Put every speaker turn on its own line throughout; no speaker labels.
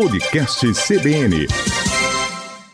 Podcast CBN.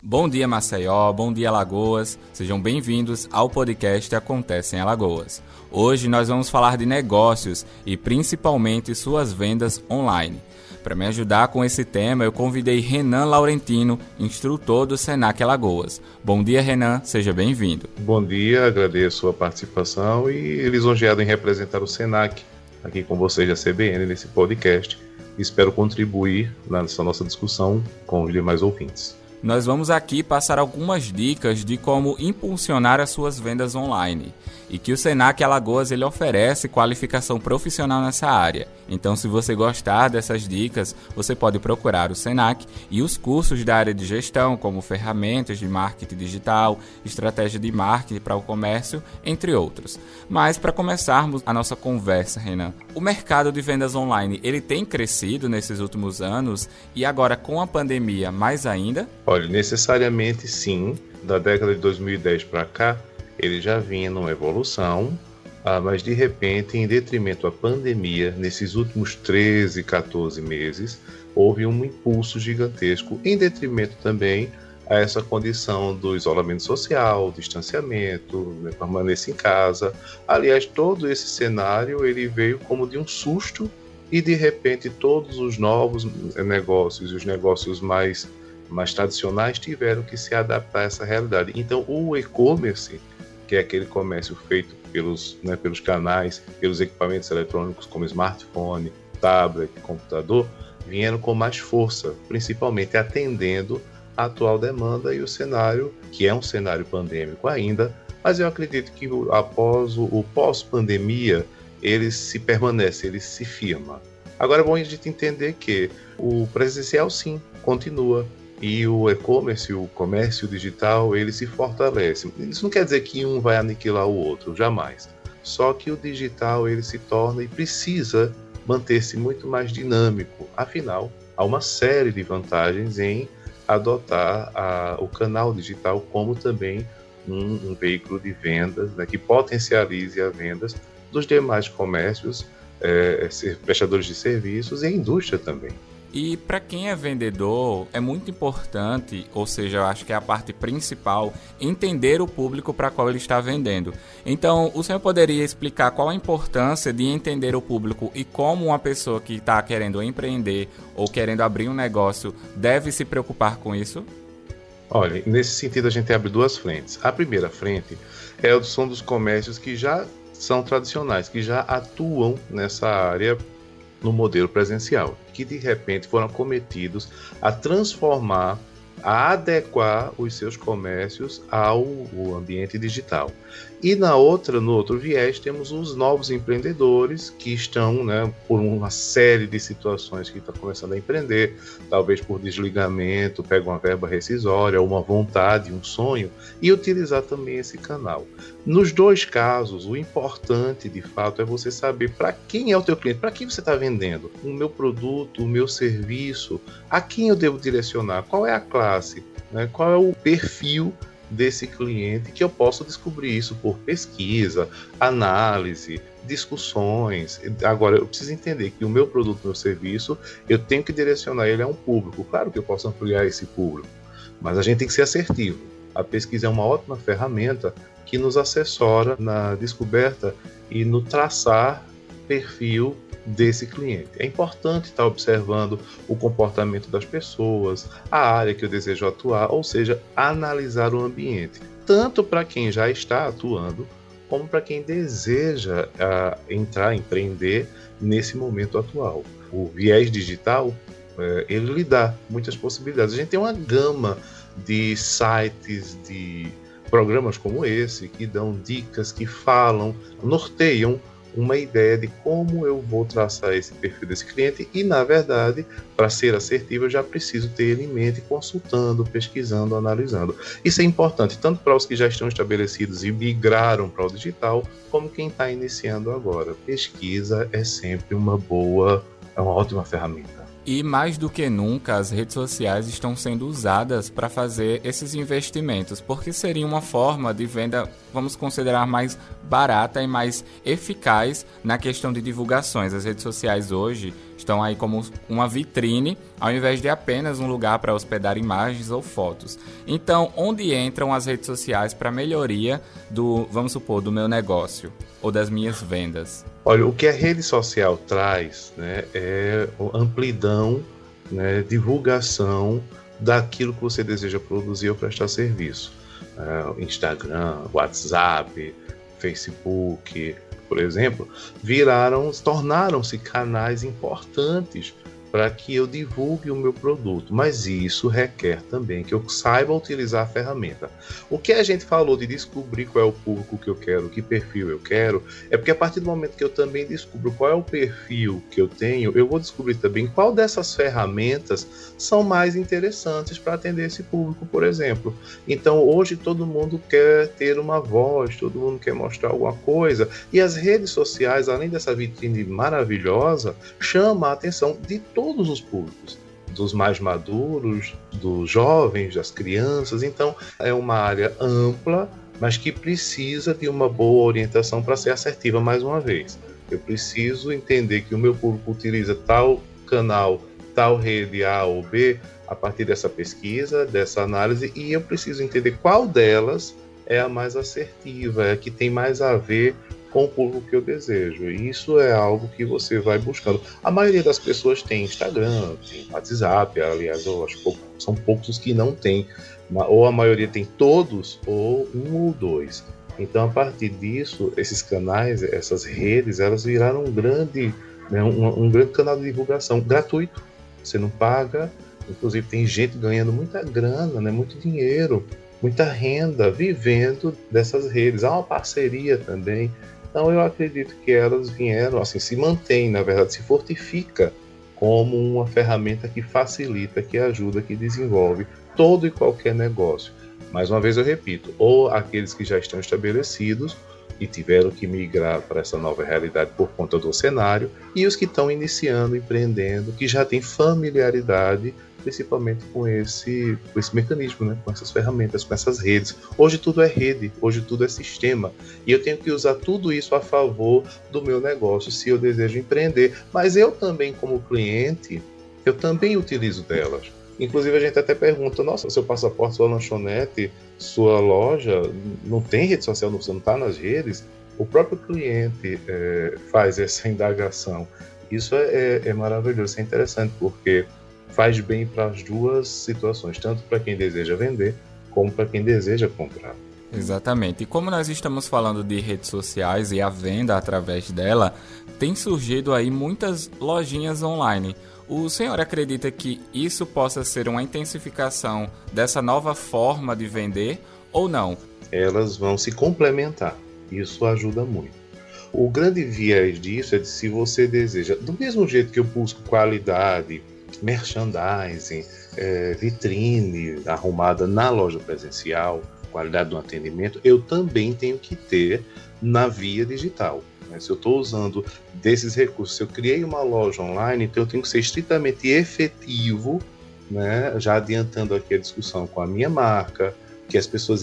Bom dia, Maceió. Bom dia, Alagoas. Sejam bem-vindos ao podcast Acontece em Alagoas. Hoje nós vamos falar de negócios e principalmente suas vendas online. Para me ajudar com esse tema, eu convidei Renan Laurentino, instrutor do Senac Alagoas. Bom dia, Renan. Seja bem-vindo.
Bom dia, agradeço a participação e lisonjeado em representar o Senac aqui com vocês da CBN nesse podcast. Espero contribuir nessa nossa discussão com os demais ouvintes.
Nós vamos aqui passar algumas dicas de como impulsionar as suas vendas online e que o Senac Alagoas ele oferece qualificação profissional nessa área. Então, se você gostar dessas dicas, você pode procurar o Senac e os cursos da área de gestão, como ferramentas de marketing digital, estratégia de marketing para o comércio, entre outros. Mas para começarmos a nossa conversa, Renan, o mercado de vendas online ele tem crescido nesses últimos anos e agora com a pandemia mais ainda?
Olha, necessariamente sim. Da década de 2010 para cá, ele já vinha numa evolução, ah, mas de repente, em detrimento da pandemia, nesses últimos 13, 14 meses, houve um impulso gigantesco, em detrimento também a essa condição do isolamento social, distanciamento, né, permanência em casa. Aliás, todo esse cenário ele veio como de um susto e de repente todos os novos negócios, os negócios mais mais tradicionais tiveram que se adaptar a essa realidade. Então, o e-commerce que é aquele comércio feito pelos, né, pelos canais, pelos equipamentos eletrônicos como smartphone, tablet, computador, vieram com mais força, principalmente atendendo a atual demanda e o cenário, que é um cenário pandêmico ainda, mas eu acredito que após o, o pós-pandemia, ele se permanece, ele se firma. Agora é bom a gente entender que o presencial sim continua, e o e-commerce, o comércio digital, ele se fortalece. Isso não quer dizer que um vai aniquilar o outro, jamais. Só que o digital ele se torna e precisa manter-se muito mais dinâmico. Afinal, há uma série de vantagens em adotar a, o canal digital como também um, um veículo de vendas né, que potencialize as vendas dos demais comércios, é, prestadores de serviços e a indústria também.
E para quem é vendedor, é muito importante, ou seja, eu acho que é a parte principal, entender o público para qual ele está vendendo. Então, o senhor poderia explicar qual a importância de entender o público e como uma pessoa que está querendo empreender ou querendo abrir um negócio deve se preocupar com isso?
Olha, nesse sentido a gente abre duas frentes. A primeira frente é o som dos comércios que já são tradicionais, que já atuam nessa área no modelo presencial, que de repente foram cometidos a transformar, a adequar os seus comércios ao ambiente digital. E na outra, no outro viés, temos os novos empreendedores que estão, né, por uma série de situações que estão começando a empreender, talvez por desligamento, pegam uma verba rescisória, uma vontade, um sonho, e utilizar também esse canal. Nos dois casos, o importante de fato é você saber para quem é o teu cliente, para quem você está vendendo, o meu produto, o meu serviço, a quem eu devo direcionar, qual é a classe, né, qual é o perfil desse cliente que eu posso descobrir isso por pesquisa, análise, discussões. Agora, eu preciso entender que o meu produto, meu serviço, eu tenho que direcionar ele a um público. Claro que eu posso ampliar esse público, mas a gente tem que ser assertivo. A pesquisa é uma ótima ferramenta que nos assessora na descoberta e no traçar perfil desse cliente. É importante estar observando o comportamento das pessoas, a área que eu desejo atuar, ou seja, analisar o ambiente, tanto para quem já está atuando, como para quem deseja uh, entrar, empreender nesse momento atual. O viés digital, uh, ele lhe dá muitas possibilidades. A gente tem uma gama de sites, de programas como esse, que dão dicas, que falam, norteiam uma ideia de como eu vou traçar esse perfil desse cliente e, na verdade, para ser assertivo, eu já preciso ter ele em mente, consultando, pesquisando, analisando. Isso é importante tanto para os que já estão estabelecidos e migraram para o digital, como quem está iniciando agora. Pesquisa é sempre uma boa, é uma ótima ferramenta.
E mais do que nunca, as redes sociais estão sendo usadas para fazer esses investimentos, porque seria uma forma de venda, vamos considerar mais barata e mais eficaz na questão de divulgações. As redes sociais hoje estão aí como uma vitrine, ao invés de apenas um lugar para hospedar imagens ou fotos. Então, onde entram as redes sociais para melhoria do, vamos supor, do meu negócio ou das minhas vendas?
Olha, o que a rede social traz né, é amplidão, né, divulgação daquilo que você deseja produzir ou prestar serviço. Uh, Instagram, WhatsApp, Facebook, por exemplo, viraram, tornaram-se canais importantes para que eu divulgue o meu produto, mas isso requer também que eu saiba utilizar a ferramenta. O que a gente falou de descobrir qual é o público que eu quero, que perfil eu quero, é porque a partir do momento que eu também descubro qual é o perfil que eu tenho, eu vou descobrir também qual dessas ferramentas são mais interessantes para atender esse público, por exemplo. Então, hoje todo mundo quer ter uma voz, todo mundo quer mostrar alguma coisa, e as redes sociais, além dessa vitrine maravilhosa, chama a atenção de todos todos os públicos, dos mais maduros, dos jovens, das crianças. Então, é uma área ampla, mas que precisa de uma boa orientação para ser assertiva mais uma vez. Eu preciso entender que o meu público utiliza tal canal, tal rede A ou B a partir dessa pesquisa, dessa análise, e eu preciso entender qual delas é a mais assertiva, é a que tem mais a ver com o público que eu desejo. E isso é algo que você vai buscando. A maioria das pessoas tem Instagram, tem WhatsApp, aliás, eu acho que são poucos os que não têm, ou a maioria tem todos, ou um ou dois. Então, a partir disso, esses canais, essas redes, elas viraram um grande, né, um, um grande canal de divulgação gratuito. Você não paga, inclusive tem gente ganhando muita grana, né, muito dinheiro, muita renda vivendo dessas redes. Há uma parceria também então eu acredito que elas vieram, assim, se mantém, na verdade, se fortifica como uma ferramenta que facilita, que ajuda, que desenvolve todo e qualquer negócio. Mais uma vez eu repito, ou aqueles que já estão estabelecidos e tiveram que migrar para essa nova realidade por conta do cenário, e os que estão iniciando, empreendendo, que já têm familiaridade principalmente com esse, com esse mecanismo, né? com essas ferramentas, com essas redes. Hoje tudo é rede, hoje tudo é sistema. E eu tenho que usar tudo isso a favor do meu negócio se eu desejo empreender. Mas eu também, como cliente, eu também utilizo delas. Inclusive a gente até pergunta, nossa, seu passaporte, sua lanchonete, sua loja, não tem rede social, você não está nas redes? O próprio cliente é, faz essa indagação. Isso é, é, é maravilhoso, é interessante, porque faz bem para as duas situações, tanto para quem deseja vender como para quem deseja comprar.
Exatamente. E como nós estamos falando de redes sociais e a venda através dela, tem surgido aí muitas lojinhas online. O senhor acredita que isso possa ser uma intensificação dessa nova forma de vender ou não?
Elas vão se complementar. Isso ajuda muito. O grande viés disso é de se você deseja, do mesmo jeito que eu busco qualidade, merchandising, é, vitrine arrumada na loja presencial, qualidade do atendimento, eu também tenho que ter na via digital. Né? Se eu estou usando desses recursos, se eu criei uma loja online, então eu tenho que ser estritamente efetivo, né? já adiantando aqui a discussão com a minha marca, que as pessoas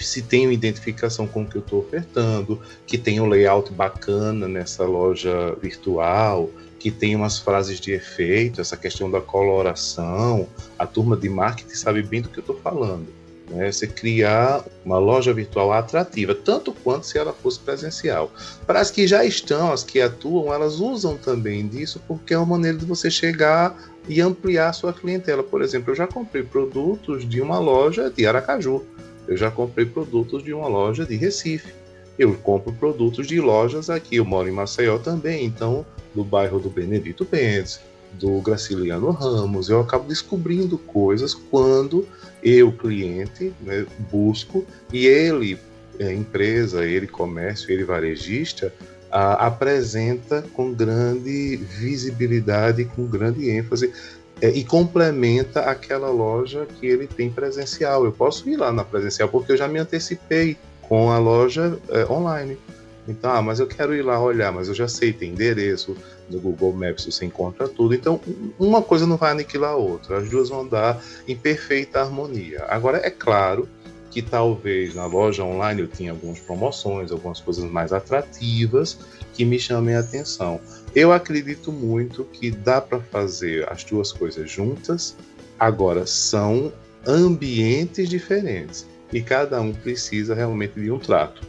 se tenham identificação com o que eu estou ofertando, que tenha um layout bacana nessa loja virtual, que tem umas frases de efeito, essa questão da coloração. A turma de marketing sabe bem do que eu estou falando. Né? Você criar uma loja virtual atrativa, tanto quanto se ela fosse presencial. Para as que já estão, as que atuam, elas usam também disso porque é uma maneira de você chegar e ampliar a sua clientela. Por exemplo, eu já comprei produtos de uma loja de Aracaju, eu já comprei produtos de uma loja de Recife. Eu compro produtos de lojas aqui, eu moro em Maceió também, então do bairro do Benedito Bentes, do Graciliano Ramos. Eu acabo descobrindo coisas quando eu, cliente, né, busco e ele, é, empresa, ele, comércio, ele, varejista, a, apresenta com grande visibilidade, com grande ênfase é, e complementa aquela loja que ele tem presencial. Eu posso ir lá na presencial porque eu já me antecipei com a loja é, online. Então, ah, mas eu quero ir lá olhar, mas eu já sei, tem endereço, no Google Maps você encontra tudo. Então, uma coisa não vai aniquilar a outra, as duas vão andar em perfeita harmonia. Agora, é claro que talvez na loja online eu tinha algumas promoções, algumas coisas mais atrativas que me chamem a atenção. Eu acredito muito que dá para fazer as duas coisas juntas, agora são ambientes diferentes e cada um precisa realmente de um trato.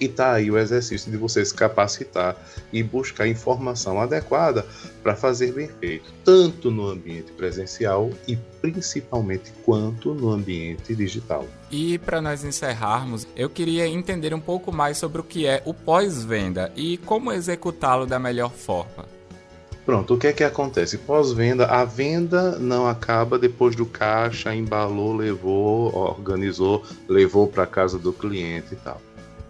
E tá aí o exercício de você se capacitar e buscar informação adequada para fazer bem feito, tanto no ambiente presencial e principalmente quanto no ambiente digital.
E para nós encerrarmos, eu queria entender um pouco mais sobre o que é o pós-venda e como executá-lo da melhor forma.
Pronto, o que é que acontece? Pós-venda, a venda não acaba depois do caixa, embalou, levou, organizou, levou para casa do cliente e tal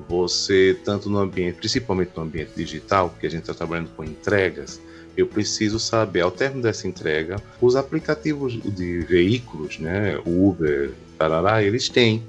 você, tanto no ambiente, principalmente no ambiente digital, porque a gente está trabalhando com entregas, eu preciso saber, ao término dessa entrega, os aplicativos de veículos, né, Uber, tarará, eles têm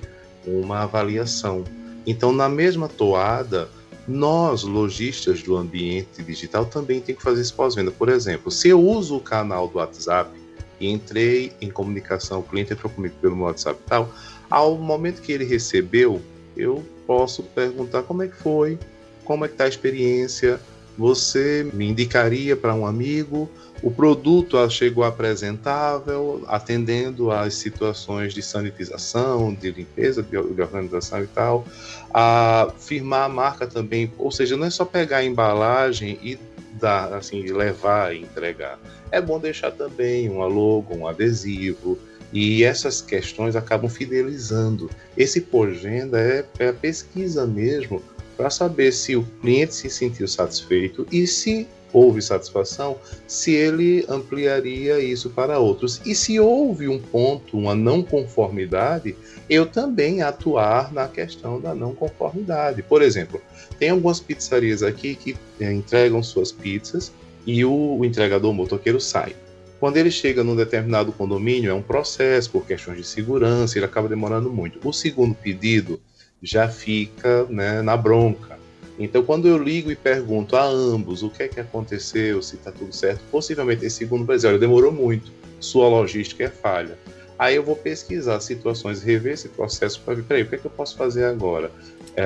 uma avaliação. Então, na mesma toada, nós, lojistas do ambiente digital, também tem que fazer esse pós-venda. Por exemplo, se eu uso o canal do WhatsApp e entrei em comunicação, o cliente entrou comigo pelo WhatsApp e tal, ao momento que ele recebeu, eu posso perguntar como é que foi, como é que está a experiência, você me indicaria para um amigo, o produto chegou apresentável, atendendo às situações de sanitização, de limpeza, de, organização e tal, a firmar a marca também, ou seja, não é só pegar a embalagem e dar, assim, levar e entregar. É bom deixar também uma logo, um adesivo, e essas questões acabam fidelizando. Esse pós-venda é, é a pesquisa mesmo para saber se o cliente se sentiu satisfeito e se houve satisfação, se ele ampliaria isso para outros. E se houve um ponto, uma não conformidade, eu também atuar na questão da não conformidade. Por exemplo, tem algumas pizzarias aqui que é, entregam suas pizzas e o, o entregador motoqueiro sai. Quando ele chega num determinado condomínio, é um processo por questões de segurança, ele acaba demorando muito. O segundo pedido já fica né, na bronca. Então, quando eu ligo e pergunto a ambos o que é que aconteceu, se está tudo certo, possivelmente esse segundo vai dizer: olha, demorou muito, sua logística é falha. Aí eu vou pesquisar situações, rever esse processo para ver, peraí, o que é que eu posso fazer agora? É,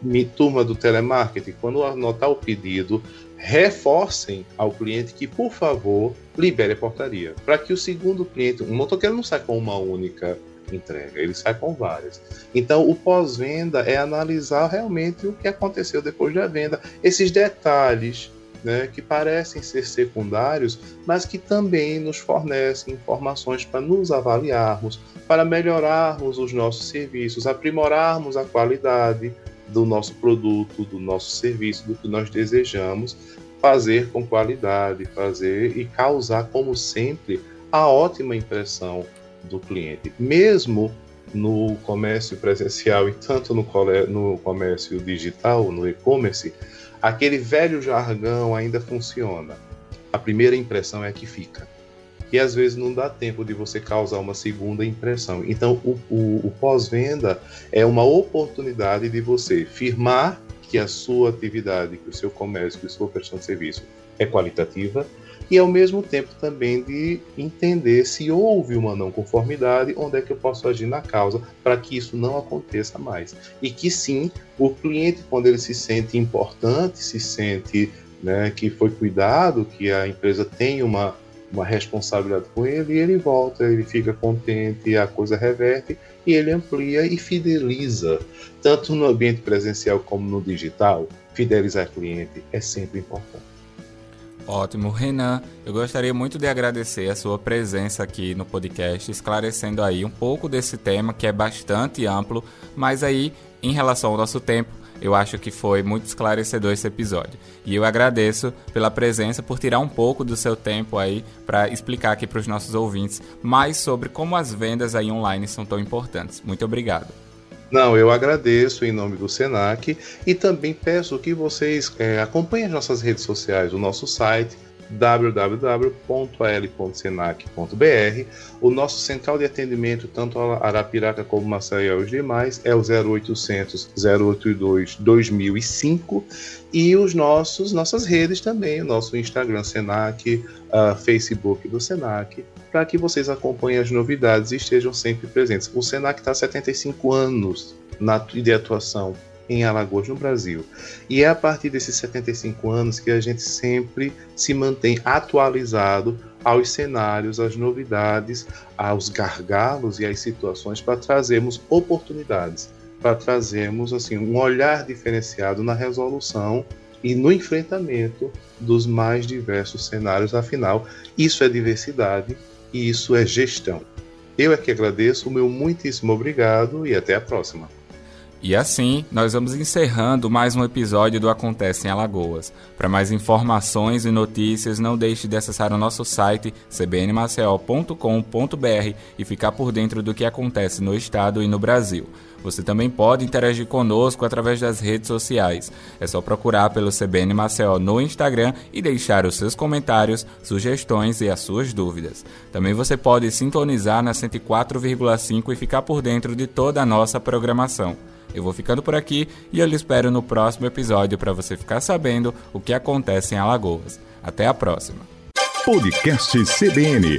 minha turma do telemarketing, quando anotar o pedido, reforcem ao cliente que, por favor, libere a portaria. Para que o segundo cliente, o motoqueiro não sai com uma única entrega, ele sai com várias. Então, o pós-venda é analisar realmente o que aconteceu depois da venda, esses detalhes né, que parecem ser secundários, mas que também nos fornecem informações para nos avaliarmos, para melhorarmos os nossos serviços, aprimorarmos a qualidade do nosso produto, do nosso serviço, do que nós desejamos fazer com qualidade, fazer e causar, como sempre, a ótima impressão do cliente, mesmo no comércio presencial e tanto no, no comércio digital, no e-commerce, aquele velho jargão ainda funciona. A primeira impressão é a que fica e às vezes não dá tempo de você causar uma segunda impressão. Então, o, o, o pós-venda é uma oportunidade de você firmar que a sua atividade, que o seu comércio, que a sua prestação de serviço é qualitativa e ao mesmo tempo também de entender se houve uma não conformidade, onde é que eu posso agir na causa para que isso não aconteça mais. E que sim, o cliente, quando ele se sente importante, se sente né, que foi cuidado, que a empresa tem uma uma responsabilidade com ele e ele volta, ele fica contente, a coisa reverte e ele amplia e fideliza. Tanto no ambiente presencial como no digital, fidelizar cliente é sempre importante.
Ótimo, Renan. Eu gostaria muito de agradecer a sua presença aqui no podcast, esclarecendo aí um pouco desse tema que é bastante amplo, mas aí, em relação ao nosso tempo, eu acho que foi muito esclarecedor esse episódio. E eu agradeço pela presença, por tirar um pouco do seu tempo aí para explicar aqui para os nossos ouvintes mais sobre como as vendas aí online são tão importantes. Muito obrigado.
Não, eu agradeço em nome do Senac e também peço que vocês é, acompanhem as nossas redes sociais, o nosso site, www.al.senac.br. O nosso central de atendimento, tanto Arapiraca como Maceió e os demais, é o 0800 082 2005 e os nossos nossas redes também, o nosso Instagram Senac, uh, Facebook do Senac, para que vocês acompanhem as novidades e estejam sempre presentes. O Senac está há 75 anos na, de atuação em Alagoas, no Brasil. E é a partir desses 75 anos que a gente sempre se mantém atualizado aos cenários, às novidades, aos gargalos e às situações para trazermos oportunidades, para trazermos assim um olhar diferenciado na resolução e no enfrentamento dos mais diversos cenários. Afinal, isso é diversidade e isso é gestão. Eu é que agradeço, o meu muitíssimo obrigado e até a próxima.
E assim, nós vamos encerrando mais um episódio do Acontece em Alagoas. Para mais informações e notícias, não deixe de acessar o nosso site cbnmaceo.com.br e ficar por dentro do que acontece no estado e no Brasil. Você também pode interagir conosco através das redes sociais. É só procurar pelo CBN Maceió no Instagram e deixar os seus comentários, sugestões e as suas dúvidas. Também você pode sintonizar na 104,5 e ficar por dentro de toda a nossa programação. Eu vou ficando por aqui e eu lhe espero no próximo episódio para você ficar sabendo o que acontece em Alagoas. Até a próxima.
Podcast CBN